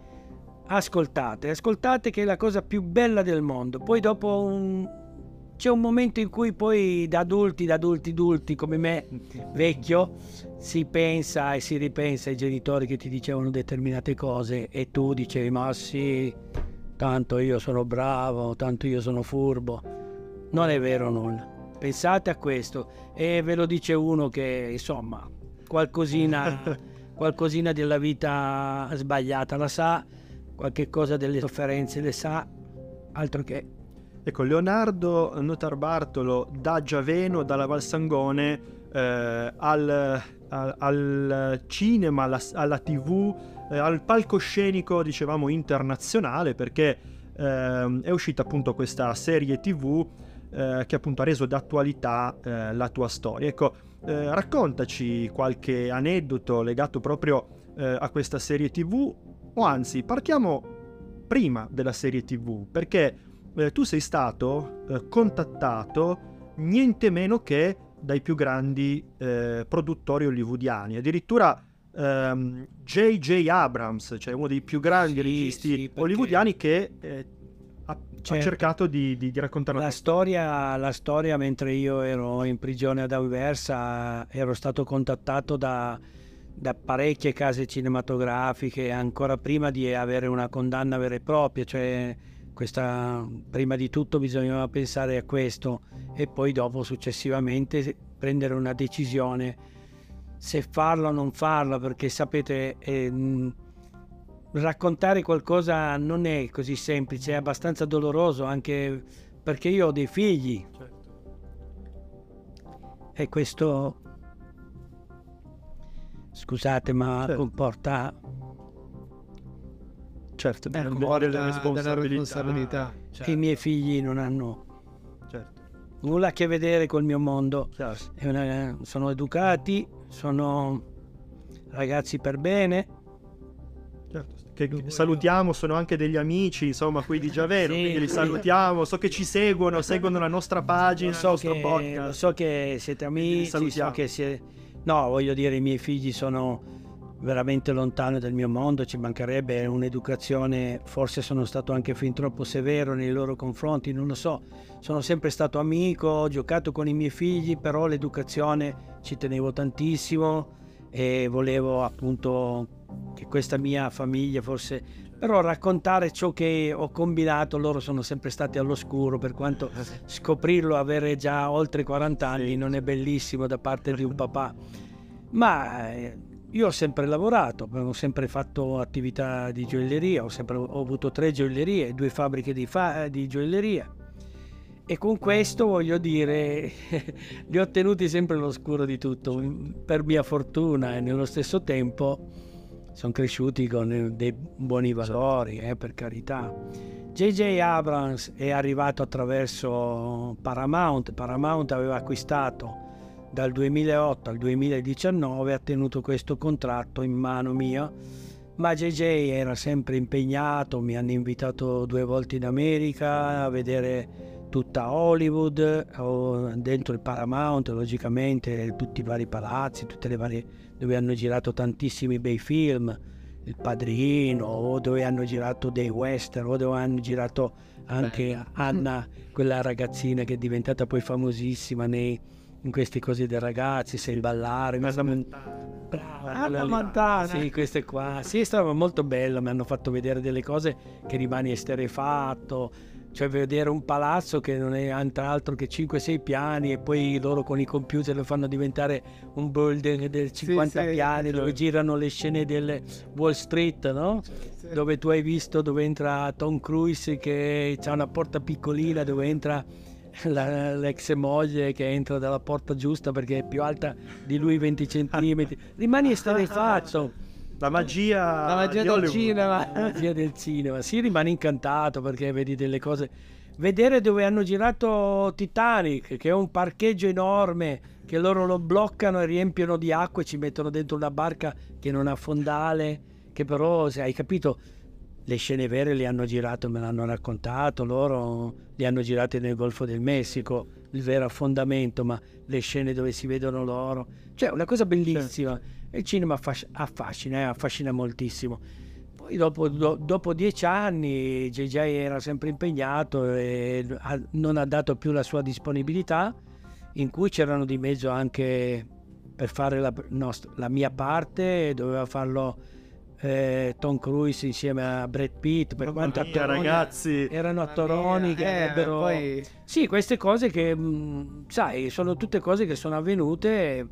Ascoltate, ascoltate che è la cosa più bella del mondo. Poi dopo un, c'è un momento in cui poi da adulti, da adulti adulti come me, vecchio, si pensa e si ripensa ai genitori che ti dicevano determinate cose e tu dicevi ma sì, tanto io sono bravo, tanto io sono furbo. Non è vero nulla. Pensate a questo e ve lo dice uno che insomma qualcosina, qualcosina della vita sbagliata la sa, qualche cosa delle sofferenze le sa, altro che Ecco, Leonardo Notarbartolo da Giaveno, dalla Valsangone, eh, al, al, al, cinema, alla, alla tv, eh, al palcoscenico, dicevamo, internazionale, perché ehm, è uscita appunto questa serie TV eh, che appunto ha reso d'attualità eh, la tua storia. Ecco, eh, raccontaci qualche aneddoto legato proprio eh, a questa serie TV, o anzi, partiamo prima della serie TV, perché eh, tu sei stato eh, contattato niente meno che dai più grandi eh, produttori hollywoodiani, addirittura J.J. Ehm, Abrams, cioè uno dei più grandi sì, registi sì, hollywoodiani che eh, ha, certo. ha, cercato di, di, di raccontare la storia, la storia mentre io ero in prigione ad Aversa ero stato contattato da, da parecchie case cinematografiche ancora prima di avere una condanna vera e propria, cioè questa, prima di tutto bisognava pensare a questo e poi dopo successivamente prendere una decisione se farlo o non farlo perché sapete eh, raccontare qualcosa non è così semplice è abbastanza doloroso anche perché io ho dei figli certo. e questo scusate ma certo. comporta certo, della, ecco, della, responsabilità. Della responsabilità. Certo. I miei figli non hanno certo. nulla a che vedere col mio mondo. Certo. Una, sono educati, sono ragazzi per bene. Certo. Che salutiamo, sono anche degli amici, insomma, qui di Giavero, sì, quindi li salutiamo, so che ci seguono, seguono la nostra pagina, so il nostro che, podcast. So che siete amici, so che siete... No, voglio dire, i miei figli sono veramente lontano dal mio mondo, ci mancherebbe un'educazione, forse sono stato anche fin troppo severo nei loro confronti, non lo so, sono sempre stato amico, ho giocato con i miei figli, però l'educazione ci tenevo tantissimo e volevo appunto che questa mia famiglia fosse però raccontare ciò che ho combinato loro sono sempre stati all'oscuro per quanto scoprirlo avere già oltre 40 anni non è bellissimo da parte di un papà. Ma eh, io ho sempre lavorato, ho sempre fatto attività di gioielleria, ho, sempre, ho avuto tre gioiellerie, due fabbriche di, fa, di gioielleria. E con questo voglio dire li ho tenuti sempre all'oscuro di tutto, per mia fortuna e nello stesso tempo sono cresciuti con dei buoni valori, eh, per carità. JJ Abrams è arrivato attraverso Paramount, Paramount aveva acquistato dal 2008 al 2019 ha tenuto questo contratto in mano mia, ma JJ era sempre impegnato, mi hanno invitato due volte in America a vedere tutta Hollywood, dentro il Paramount, logicamente tutti i vari palazzi, tutte le varie dove hanno girato tantissimi bei film, Il Padrino, o dove hanno girato dei western, o dove hanno girato anche Anna, quella ragazzina che è diventata poi famosissima nei in queste cose dei ragazzi, sei il ballare. Casa Montana. Brava, Anna Montana. Sì, queste qua. Sì, stava molto bello, mi hanno fatto vedere delle cose che rimani esterefatto. Cioè vedere un palazzo che non è altro che 5-6 piani e poi loro con i computer lo fanno diventare un building del 50 sì, piani sì, dove girano le scene del Wall Street, no? Sì, dove tu hai visto dove entra Tom Cruise che ha una porta piccolina dove entra la, l'ex moglie che entra dalla porta giusta perché è più alta di lui 20 cm. Rimani esterrefatto. La magia, la magia del cinema. La magia del cinema. Si rimane incantato perché vedi delle cose. Vedere dove hanno girato Titanic, che è un parcheggio enorme, che loro lo bloccano e riempiono di acqua e ci mettono dentro una barca che non ha fondale, che però, se hai capito, le scene vere le hanno girate, me l'hanno raccontato, loro le hanno girate nel Golfo del Messico, il vero affondamento, ma le scene dove si vedono loro, cioè una cosa bellissima. Certo. Il cinema affasc- affascina, eh, affascina moltissimo. Poi dopo, do, dopo, dieci anni JJ era sempre impegnato e ha, non ha dato più la sua disponibilità, in cui c'erano di mezzo anche per fare la, nostra, la mia parte, doveva farlo eh, Tom Cruise insieme a Brad Pitt per quanto mia, ragazzi erano attoroni che eh, avrebbero poi... sì queste cose che mh, mm, sai sono tutte cose che sono avvenute e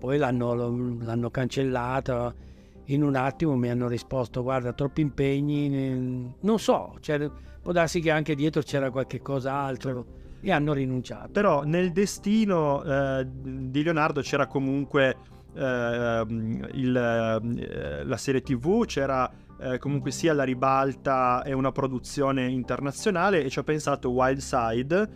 poi l'hanno, l'hanno cancellata. In un attimo mi hanno risposto guarda troppi impegni non so cioè, può darsi che anche dietro c'era qualche cosa altro e hanno rinunciato. Però nel destino eh, di Leonardo c'era comunque eh, il, eh, la serie tv, c'era eh, comunque sia la ribalta e una produzione internazionale e ci ha pensato Wildside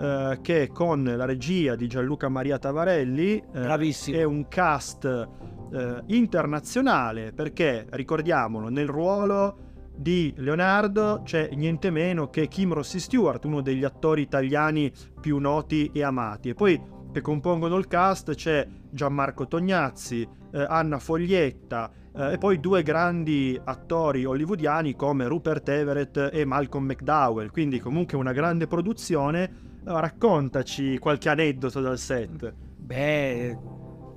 eh, che con la regia di Gianluca Maria Tavarelli Bravissimo. è un cast eh, internazionale perché ricordiamolo nel ruolo di Leonardo c'è niente meno che Kim Rossi Stewart, uno degli attori italiani più noti e amati. E poi che compongono il cast c'è Gianmarco Tognazzi, eh, Anna Foglietta eh, e poi due grandi attori hollywoodiani come Rupert Everett e Malcolm McDowell. Quindi comunque una grande produzione. Eh, raccontaci qualche aneddoto dal set. Beh,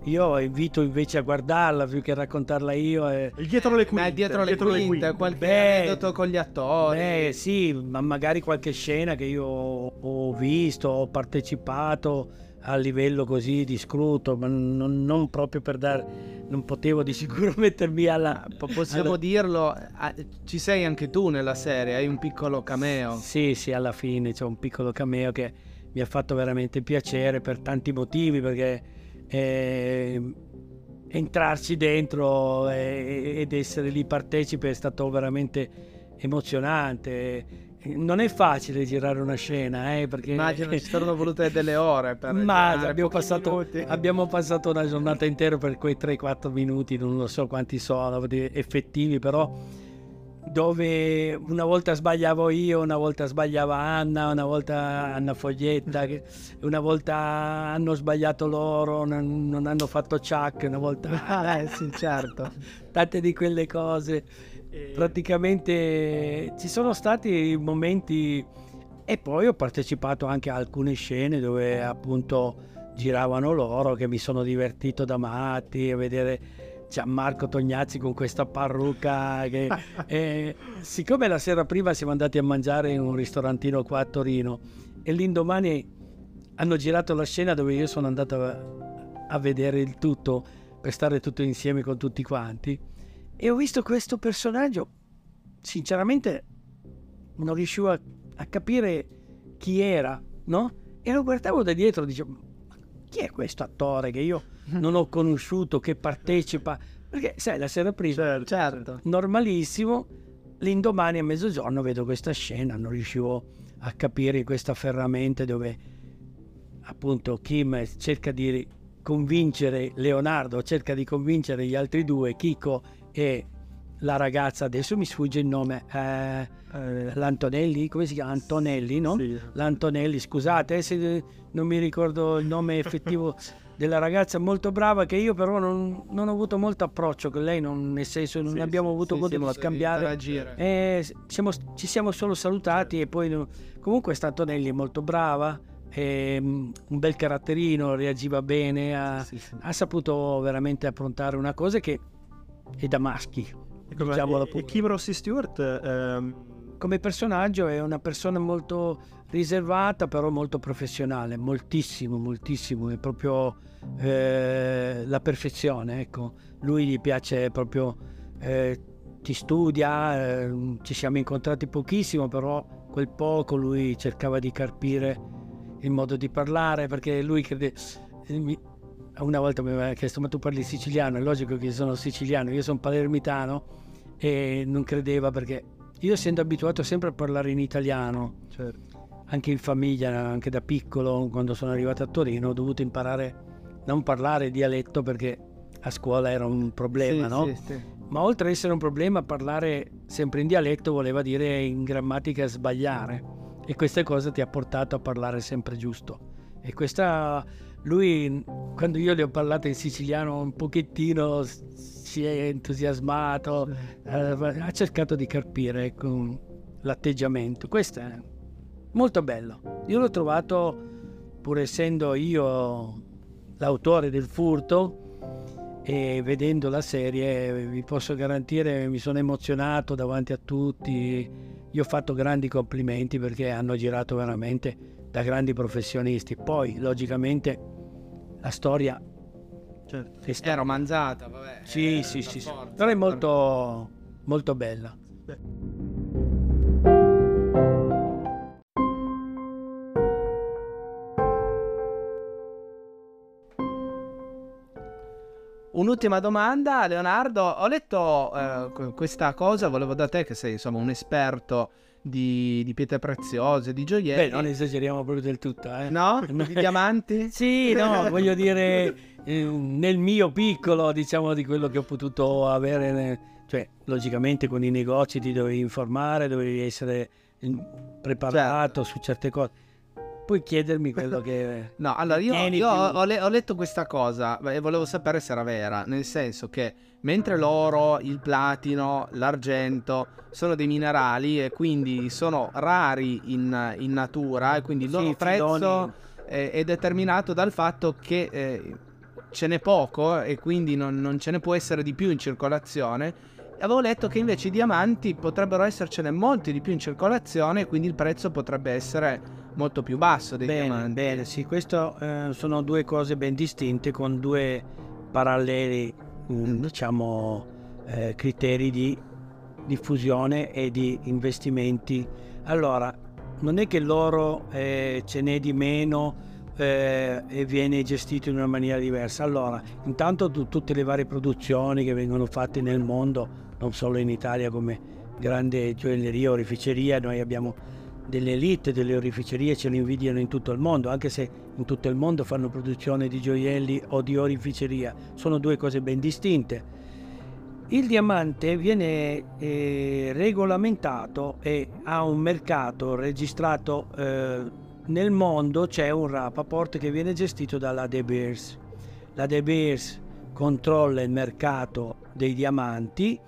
io invito invece a guardarla più che a raccontarla io. E... Il dietro le quinte. Ma dietro le quinte, qualche Beh, aneddoto con gli attori. Beh, sì, ma magari qualche scena che io ho visto, ho partecipato a livello così di scruto, ma non, non proprio per dare, non potevo di sicuro mettermi alla... Po- Possiamo alla- dirlo, ah, ci sei anche tu nella serie, hai un piccolo cameo. Sì, sì, alla fine c'è un piccolo cameo che mi ha fatto veramente piacere per tanti motivi, perché eh, entrarci dentro e- ed essere lì partecipe è stato veramente emozionante. Non è facile girare una scena, eh, perché... Immagino ci saranno volute delle ore per Ma abbiamo passato, abbiamo passato una giornata intera per quei 3-4 minuti, non lo so quanti sono effettivi, però dove una volta sbagliavo io, una volta sbagliava Anna, una volta Anna Foglietta, una volta hanno sbagliato loro, non, non hanno fatto Chuck, una volta... Ah, eh, sì, certo. Tante di quelle cose. Praticamente ci sono stati momenti e poi ho partecipato anche a alcune scene dove appunto giravano loro che mi sono divertito da matti a vedere Gianmarco Tognazzi con questa parrucca che eh, siccome la sera prima siamo andati a mangiare in un ristorantino qua a Torino e l'indomani hanno girato la scena dove io sono andato a, a vedere il tutto per stare tutto insieme con tutti quanti e ho visto questo personaggio sinceramente non riuscivo a, a capire chi era, no? E lo guardavo da dietro dicevo, "Ma chi è questo attore che io non ho conosciuto, che partecipa? Perché, sai, la sera prima, Certo. Certo. normalissimo, l'indomani a mezzogiorno vedo questa scena, non riuscivo a capire questa ferramenta dove appunto Kim cerca di convincere Leonardo, cerca di convincere gli altri due, Kiko e la ragazza, adesso mi sfugge il nome, eh, eh, l'Antonelli, come si chiama? Antonelli, no? Sì. L'Antonelli, scusate se non mi ricordo il nome effettivo della ragazza molto brava che io però non, non ho avuto molto approccio con lei, non- nel senso non Sì, abbiamo avuto sì, modo di scambiare. Eh, siamo- ci siamo solo salutati e poi comunque Antonelli è molto brava, è, mm, un bel caratterino, reagiva bene, ha, ha saputo veramente approntare una cosa che è da maschi. E come- diciamolo e- e Kim Rossi Stewart ehm, Come personaggio è una persona molto riservata, però molto professionale, moltissimo, moltissimo, è proprio eh, la perfezione, ecco. Lui gli piace proprio, eh, ti studia, eh, ci siamo incontrati pochissimo, però quel poco lui cercava di carpire il modo di parlare, perché lui crede... mi- Una volta mi aveva chiesto, ma tu parli siciliano? È logico che io sono siciliano, io sono palermitano e non credeva perché io essendo abituato sempre a parlare in italiano, certo. anche in famiglia, anche da piccolo, quando sono arrivato a Torino, ho dovuto imparare a non parlare dialetto perché a scuola era un problema, Sì, no? sì, sì. Ma oltre ad essere un problema, parlare sempre in dialetto voleva dire in grammatica sbagliare. E questa cosa ti ha portato a parlare sempre giusto. E questa, lui, quando io le ho parlato in siciliano un pochettino, si è entusiasmato, eh, ha cercato di carpire ecco, l'atteggiamento. Questo è molto bello. Io l'ho trovato, pur essendo io l'autore del furto, e vedendo la serie vi posso garantire mi sono emozionato davanti a tutti gli ho fatto grandi complimenti perché hanno girato veramente da grandi professionisti poi logicamente la storia certo. è stata È romanzata, vabbè. sì eh, sì sì, sì. però è molto molto bella Un'ultima domanda, Leonardo. Ho letto eh, questa cosa, volevo da te che sei insomma un esperto di, di pietre preziose, di gioielli. Beh, non esageriamo proprio del tutto, eh. No? Di diamanti? sì, no, voglio dire, eh, nel mio piccolo, diciamo, di quello che ho potuto avere, cioè, logicamente con i negozi ti dovevi informare, dovevi essere mm, preparato certo. su certe cose puoi chiedermi quello che... no, allora io, io ho, le, ho, letto questa cosa e volevo sapere se era vera, nel senso che mentre l'oro, il platino, l'argento sono dei minerali e quindi sono rari in, in natura e quindi il loro sì, prezzo è, è, determinato dal fatto che eh, ce n'è poco e quindi non, non ce ne può essere di più in circolazione. Avevo letto che invece i diamanti potrebbero essercene molti di più in circolazione e quindi il prezzo potrebbe essere molto più basso dei bene, diamanti. Bene, sì, questo eh, sono due cose ben distinte con due paralleli, mm, diciamo, eh, criteri di diffusione e di investimenti. Allora, non è che l'oro eh, ce n'è di meno eh, e viene gestito in una maniera diversa. Allora, intanto tu, tutte le varie produzioni che vengono fatte nel mondo, non solo in Italia come grande gioielleria, oreficeria, noi abbiamo delle elite delle oreficerie, ce le invidiano in tutto il mondo, anche se in tutto il mondo fanno produzione di gioielli o di oreficeria, sono due cose ben distinte. Il diamante viene eh, regolamentato e ha un mercato registrato eh, nel mondo, c'è un rapport che viene gestito dalla De Beers. La De Beers controlla il mercato dei diamanti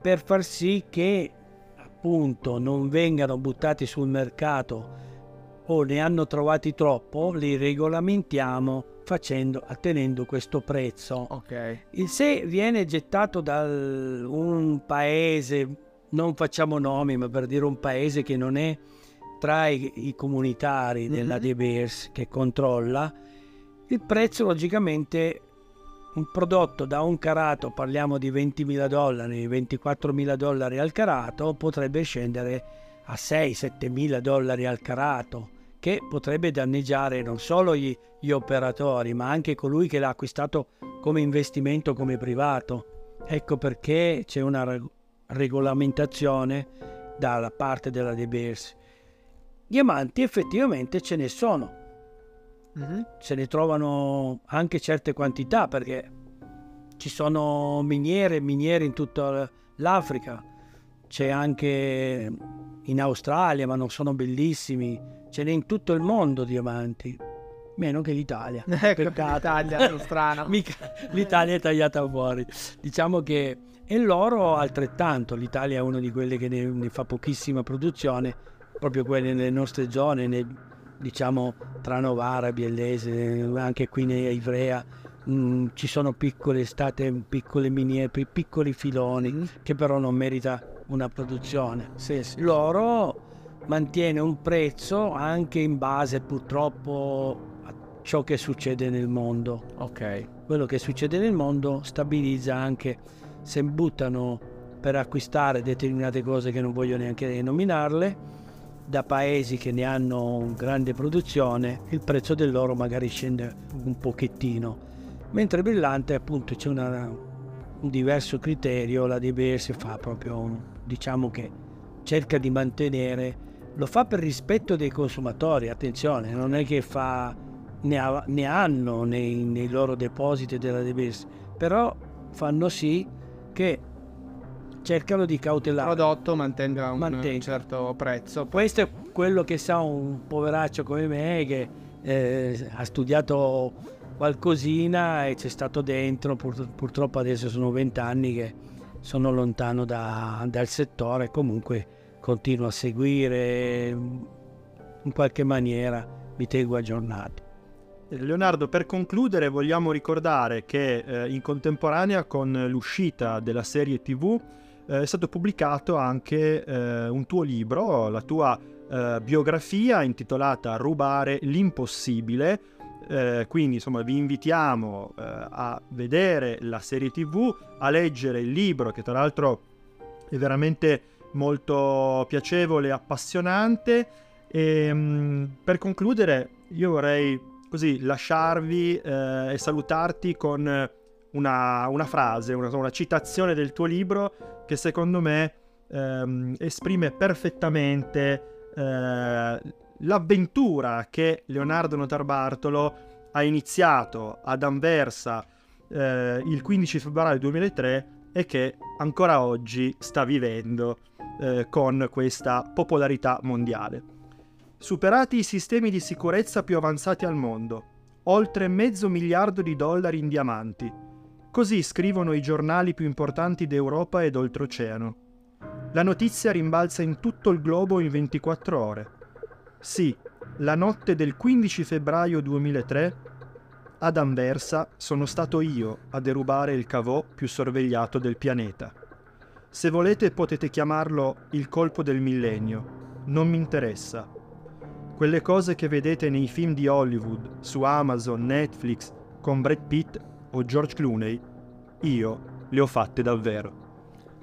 per far sì che appunto non vengano buttati sul mercato o ne hanno trovati troppo, li regolamentiamo facendo, ottenendo questo prezzo. Okay. Il se viene gettato da un paese, non facciamo nomi, ma per dire un paese che non è tra i, i comunitari della mm-hmm. De Beers che controlla, il prezzo logicamente un prodotto da un carato, parliamo di 20.000 dollari, 24.000 dollari al carato, potrebbe scendere a 6-7.000 dollari al carato, che potrebbe danneggiare non solo gli, gli operatori, ma anche colui che l'ha acquistato come investimento come privato. Ecco perché c'è una reg- regolamentazione dalla parte della De Beers. Diamanti effettivamente ce ne sono, mm-hmm. se ne trovano anche certe quantità perché ci sono miniere e miniere in tutta l'Africa, c'è anche in Australia, ma non sono bellissimi, ce n'è in tutto il mondo diamanti. Meno che l'Italia. Ecco, l'Italia è strana. L'Italia è tagliata fuori. Diciamo che e l'oro altrettanto. L'Italia è uno di quelli che ne, ne fa pochissima produzione, proprio quelle nelle nostre zone, nei, diciamo tra Novara, Biellese, anche qui nei Ivrea, mh, mm, ci sono piccole state, piccole miniere, piccoli filoni mm. che però non merita una produzione. Sì, sì. L'oro mantiene un prezzo anche in base purtroppo a ciò che succede nel mondo. Ok. Quello che succede nel mondo stabilizza anche se buttano per acquistare determinate cose che non voglio neanche nominarle da paesi che ne hanno grande produzione il prezzo dell'oro magari scende un pochettino. Mentre brillante appunto c'è una, un diverso criterio la DBS fa proprio diciamo che cerca di mantenere lo fa per rispetto dei consumatori attenzione non è che fa ne, ha, ne hanno nei, nei, loro depositi della DBS però fanno sì che cercano di cautelare. Il prodotto mantenga un, un certo prezzo. Questo è quello che sa un poveraccio come me che eh, ha studiato qualcosina e c'è stato dentro, Pur, purtroppo adesso sono vent'anni che sono lontano da, dal settore, comunque continuo a seguire in qualche maniera, mi tengo aggiornato. Leonardo, per concludere vogliamo ricordare che eh, in contemporanea con l'uscita della serie TV eh, è stato pubblicato anche eh, un tuo libro, la tua eh, biografia intitolata Rubare l'impossibile. Eh, quindi insomma vi invitiamo eh, a vedere la serie tv, a leggere il libro che tra l'altro è veramente molto piacevole e appassionante. E mh, mm, per concludere io vorrei così lasciarvi eh, e salutarti con una, una frase, una, una, citazione del tuo libro che secondo me ehm, esprime perfettamente eh, l'avventura che Leonardo Notarbartolo ha iniziato ad Anversa eh, il 15 febbraio 2003 e che ancora oggi sta vivendo eh, con questa popolarità mondiale. Superati i sistemi di sicurezza più avanzati al mondo, oltre mezzo miliardo di dollari in diamanti. Così scrivono i giornali più importanti d'Europa ed oltreoceano. La notizia rimbalza in tutto il globo in 24 ore. Sì, la notte del 15 febbraio 2003 ad Anversa sono stato io a derubare il cavò più sorvegliato del pianeta. Se volete potete chiamarlo il colpo del millennio, non mi interessa. Quelle cose che vedete nei film di Hollywood, su Amazon, Netflix, con Brad Pitt o George Clooney, io le ho fatte davvero.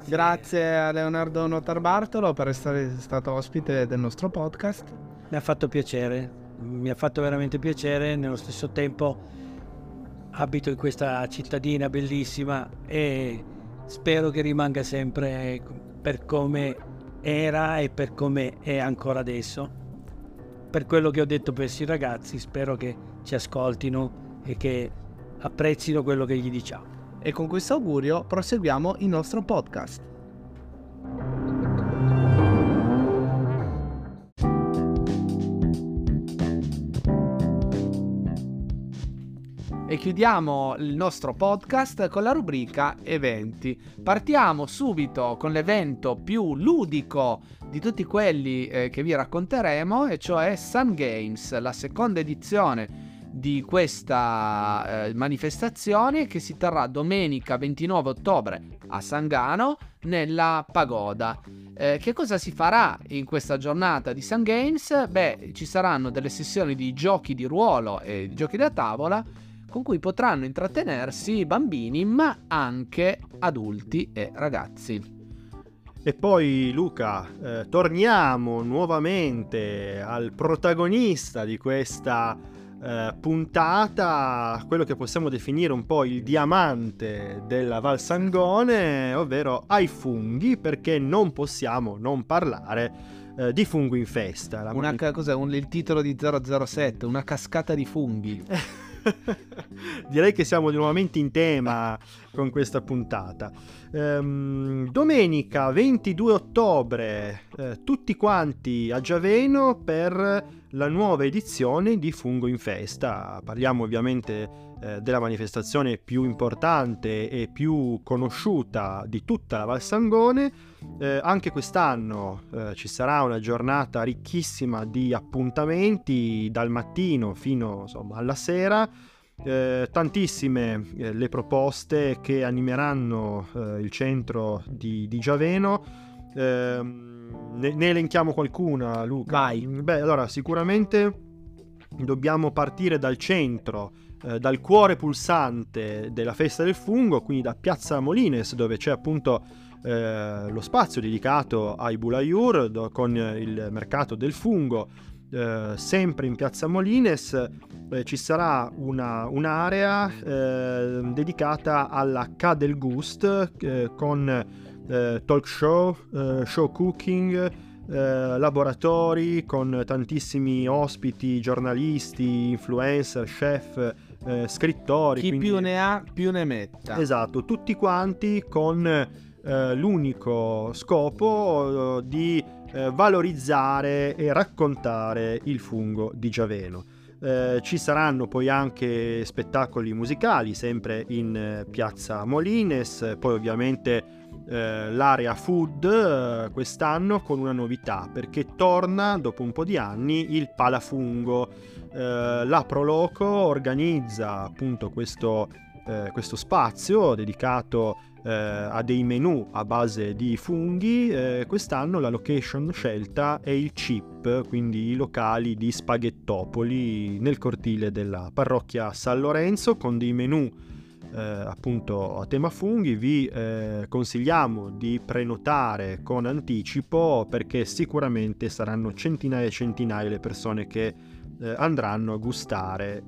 Grazie a Leonardo Notarbartolo per essere stato ospite del nostro podcast. Mi ha fatto piacere, mi ha fatto veramente piacere, nello stesso tempo abito in questa cittadina bellissima e spero che rimanga sempre per come era e per come è ancora adesso. Per quello che ho detto per questi ragazzi, spero che ci ascoltino e che apprezzino quello che gli diciamo. E con questo augurio proseguiamo il nostro podcast. e chiudiamo il nostro podcast con la rubrica eventi. Partiamo subito con l'evento più ludico di tutti quelli eh, che vi racconteremo, e cioè Sun Games, la seconda edizione di questa eh, manifestazione che si terrà domenica 29 ottobre a Sangano nella pagoda. Eh, che cosa si farà in questa giornata di Sun Games? Beh, ci saranno delle sessioni di giochi di ruolo e di giochi da tavola con cui potranno intrattenersi bambini ma anche adulti e ragazzi. E poi Luca, eh, torniamo nuovamente al protagonista di questa eh, puntata, quello che possiamo definire un po' il diamante della Val Sangone, ovvero ai funghi, perché non possiamo non parlare eh, di fungo in festa. Una, cos'è un, il titolo di 007, una cascata di funghi. Direi che siamo nuovamente in tema con questa puntata. Ehm, domenica 22 ottobre, eh, tutti quanti a Giaveno per la nuova edizione di Fungo in Festa. Parliamo ovviamente eh, della manifestazione più importante e più conosciuta di tutta la Val Sangone. Eh, anche quest'anno eh, ci sarà una giornata ricchissima di appuntamenti dal mattino fino insomma, alla sera. Eh, tantissime eh, le proposte che animeranno eh, il centro di, di Giaveno. Eh, ne, ne, elenchiamo qualcuna, Luca? Vai. Beh, allora, sicuramente dobbiamo partire dal centro, eh, dal cuore pulsante della festa del fungo, quindi da Piazza Molines, dove c'è appunto eh, lo spazio dedicato ai Bulayur do, con il mercato del fungo. Eh, sempre in Piazza Molines eh, ci sarà una, un'area eh, dedicata alla K del Gust eh, con eh, talk show, show cooking, laboratori con tantissimi ospiti, giornalisti, influencer, chef, scrittori. Chi quindi... più ne ha più ne metta. Esatto, tutti quanti con l'unico scopo di eh, valorizzare e raccontare il fungo di Giaveno. Eh, ci saranno poi anche spettacoli musicali sempre in eh, piazza Molines, poi ovviamente eh, l'area food eh, quest'anno con una novità perché torna dopo un po' di anni il palafungo. Eh, la Proloco organizza appunto questo, questo spazio dedicato eh, ha dei menu a base di funghi, eh, quest'anno la location scelta è il CIP, quindi i locali di Spaghettopoli nel cortile della parrocchia San Lorenzo con dei menu eh, appunto a tema funghi. Vi eh, consigliamo di prenotare con anticipo perché sicuramente saranno centinaia e centinaia le persone che eh, andranno a gustare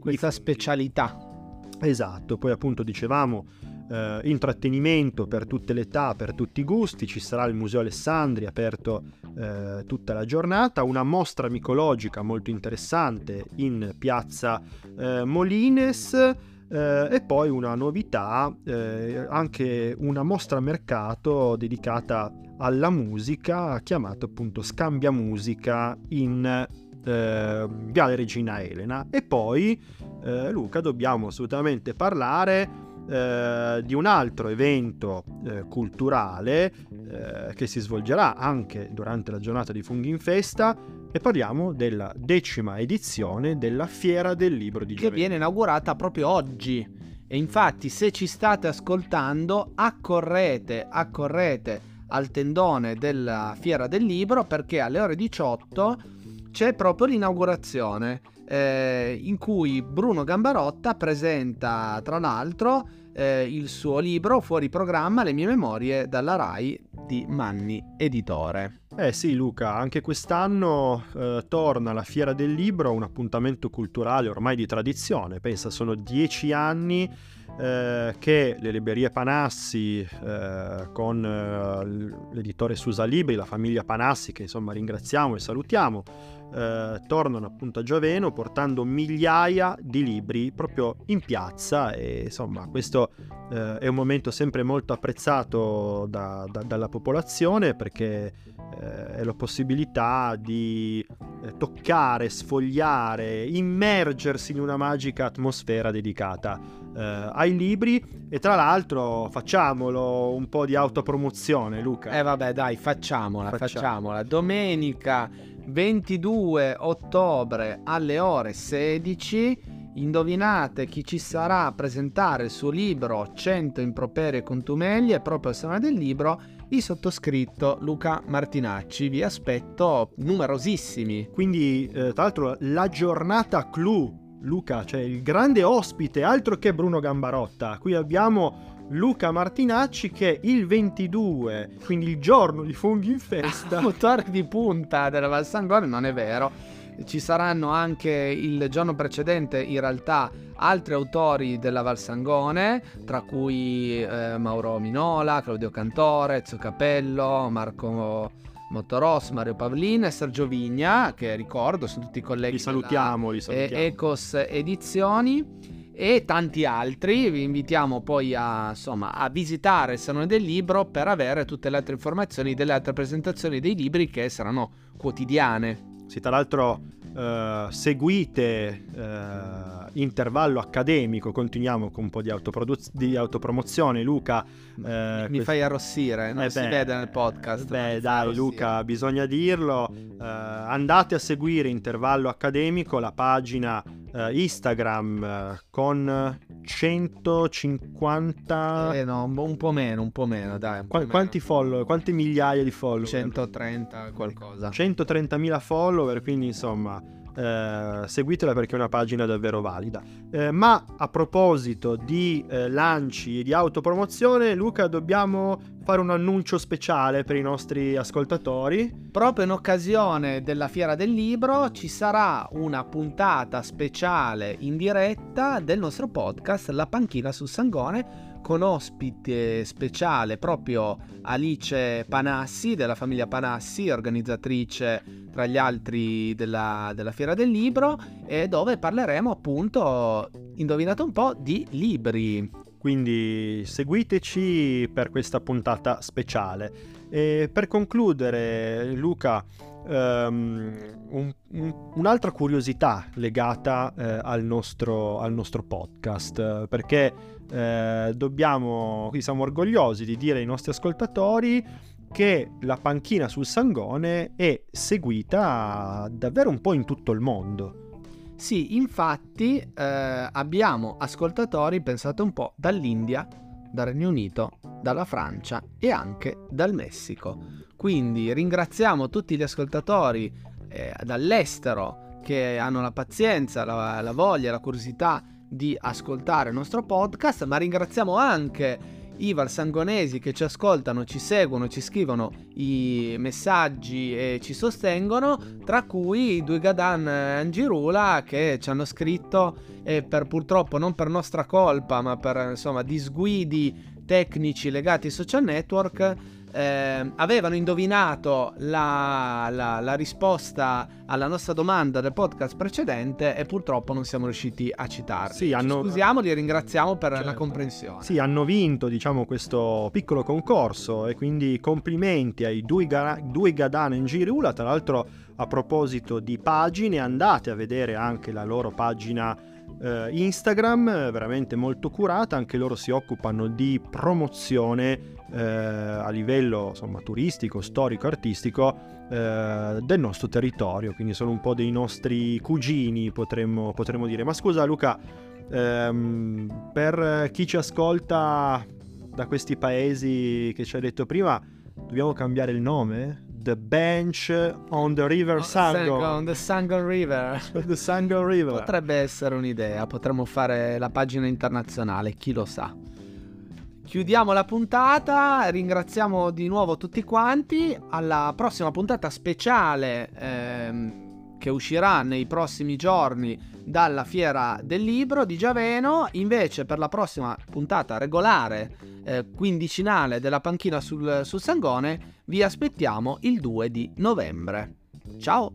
questa specialità Esatto, poi appunto dicevamo eh, intrattenimento per tutte le età, per tutti i gusti, ci sarà il Museo Alessandri aperto eh, tutta la giornata, una mostra micologica molto interessante in piazza eh, Molines eh, e poi una novità, eh, anche una mostra mercato dedicata alla musica chiamata appunto Scambia Musica in eh, Viale Regina Elena. E poi eh, Luca dobbiamo assolutamente parlare eh, di un altro evento eh, culturale eh, che si svolgerà anche durante la giornata di Funghi in Festa e parliamo della decima edizione della Fiera del Libro di Che Gioventù. viene inaugurata proprio oggi. E infatti se ci state ascoltando accorrete, accorrete al tendone della Fiera del Libro perché alle ore 18 c'è proprio l'inaugurazione eh, in cui Bruno Gambarotta presenta tra l'altro eh, il suo libro fuori programma Le mie memorie dalla RAI di Manni Editore. Eh sì Luca, anche quest'anno eh, torna la Fiera del Libro, un appuntamento culturale ormai di tradizione, pensa sono dieci anni eh, che le librerie Panassi eh, con eh, l'editore Susa Libri, la famiglia Panassi che insomma ringraziamo e salutiamo, eh, tornano appunto a Gioveno portando migliaia di libri proprio in piazza e insomma questo eh, è un momento sempre molto apprezzato da, da, dalla popolazione perché eh, è la possibilità di eh, toccare, sfogliare, immergersi in una magica atmosfera dedicata eh, ai libri e tra l'altro facciamolo un po' di autopromozione Luca. Eh vabbè dai facciamola, Facciamo. facciamola. Domenica 22 ottobre alle ore 16 indovinate chi ci sarà a presentare il suo libro 100 improperi e contumeglie proprio al Salone del Libro il sottoscritto Luca Martinacci. Vi aspetto numerosissimi. Quindi, eh, tra l'altro, la giornata clou, Luca, cioè il grande ospite, altro che Bruno Gambarotta. Qui abbiamo Luca Martinacci che il 22, quindi il giorno di Funghi in Festa, motore di punta della Val Sangone non è vero ci saranno anche il giorno precedente in realtà altri autori della Val Sangone tra cui eh, Mauro Minola, Claudio Cantore, Ezio Capello, Marco Motoros, Mario Pavlin e Sergio Vigna che ricordo sono tutti colleghi li salutiamo, li salutiamo. Ecos Edizioni e tanti altri. Vi invitiamo poi a, insomma, a visitare il Salone del Libro per avere tutte le altre informazioni delle altre presentazioni dei libri che saranno quotidiane. Sì, tra l'altro eh, seguite eh, Intervallo Accademico, continuiamo con un po' di, autoprodu- di autopromozione, Luca. eh, Mi quest- fai arrossire, non Eh si beh, vede nel podcast. mi Beh, dai. Luca, bisogna dirlo. Eh, andate a seguire Intervallo Accademico, la pagina eh, Instagram eh, con 150. Eh no, un po' meno, un po' meno, dai. po' meno. quanti follower? Quante migliaia di follower? 130 qualcosa. 130.000 follower, quindi insomma eh, seguitela perché è una pagina davvero valida. Eh, ma a proposito di eh, lanci e di autopromozione, Luca, dobbiamo fare un annuncio speciale per i nostri ascoltatori. Proprio in occasione della Fiera del Libro ci sarà una puntata speciale in diretta del nostro podcast La panchina sul Sangone con ospite speciale proprio Alice Panassi della famiglia Panassi, organizzatrice tra gli altri della, della Fiera del Libro e dove parleremo appunto, indovinate un po', di libri. Quindi seguiteci per questa puntata speciale. E per concludere, Luca, ehm, un- un- un'altra curiosità legata eh, al, nostro, al nostro podcast, perché eh, dobbiamo, qui siamo orgogliosi di dire ai nostri ascoltatori che la panchina sul Sangone è seguita davvero un po' in tutto il mondo. Sì, infatti eh, abbiamo ascoltatori, pensate un po', dall'India, dal Regno Unito, dalla Francia e anche dal Messico. Quindi ringraziamo tutti gli ascoltatori eh, dall'estero che hanno la pazienza, la, la voglia, la curiosità di ascoltare il nostro podcast, ma ringraziamo anche i valsangonesi che ci ascoltano, ci seguono, ci scrivono i messaggi e ci sostengono, tra cui i due Gadan Angirula che ci hanno scritto e per purtroppo non per nostra colpa, ma per insomma disguidi tecnici legati ai social network eh, avevano indovinato la, la, la, risposta alla nostra domanda del podcast precedente e purtroppo non siamo riusciti a citarli. Sì, hanno... Scusiamo, li ringraziamo per certo. la comprensione. Sì, hanno vinto diciamo questo piccolo concorso e quindi complimenti ai due, ga- due Gadana in Girula, tra l'altro a proposito di pagine andate a vedere anche la loro pagina eh, Instagram, veramente molto curata, anche loro si occupano di promozione eh, a livello insomma, turistico, storico, artistico eh, del nostro territorio, quindi sono un po' dei nostri cugini potremmo, potremmo dire. Ma scusa Luca, ehm, per chi ci ascolta da questi paesi che ci hai detto prima, dobbiamo cambiare il nome? The Bench on the River Sangon. On the Sangon River. the Sangon River. Potrebbe essere un'idea, potremmo fare la pagina internazionale, chi lo sa. Chiudiamo la puntata, ringraziamo di nuovo tutti quanti. Alla prossima puntata speciale ehm, che uscirà nei prossimi giorni dalla Fiera del Libro di Giaveno. Invece, per la prossima puntata regolare, eh, quindicinale della panchina sul, sul Sangone, vi aspettiamo il 2 di novembre. Ciao!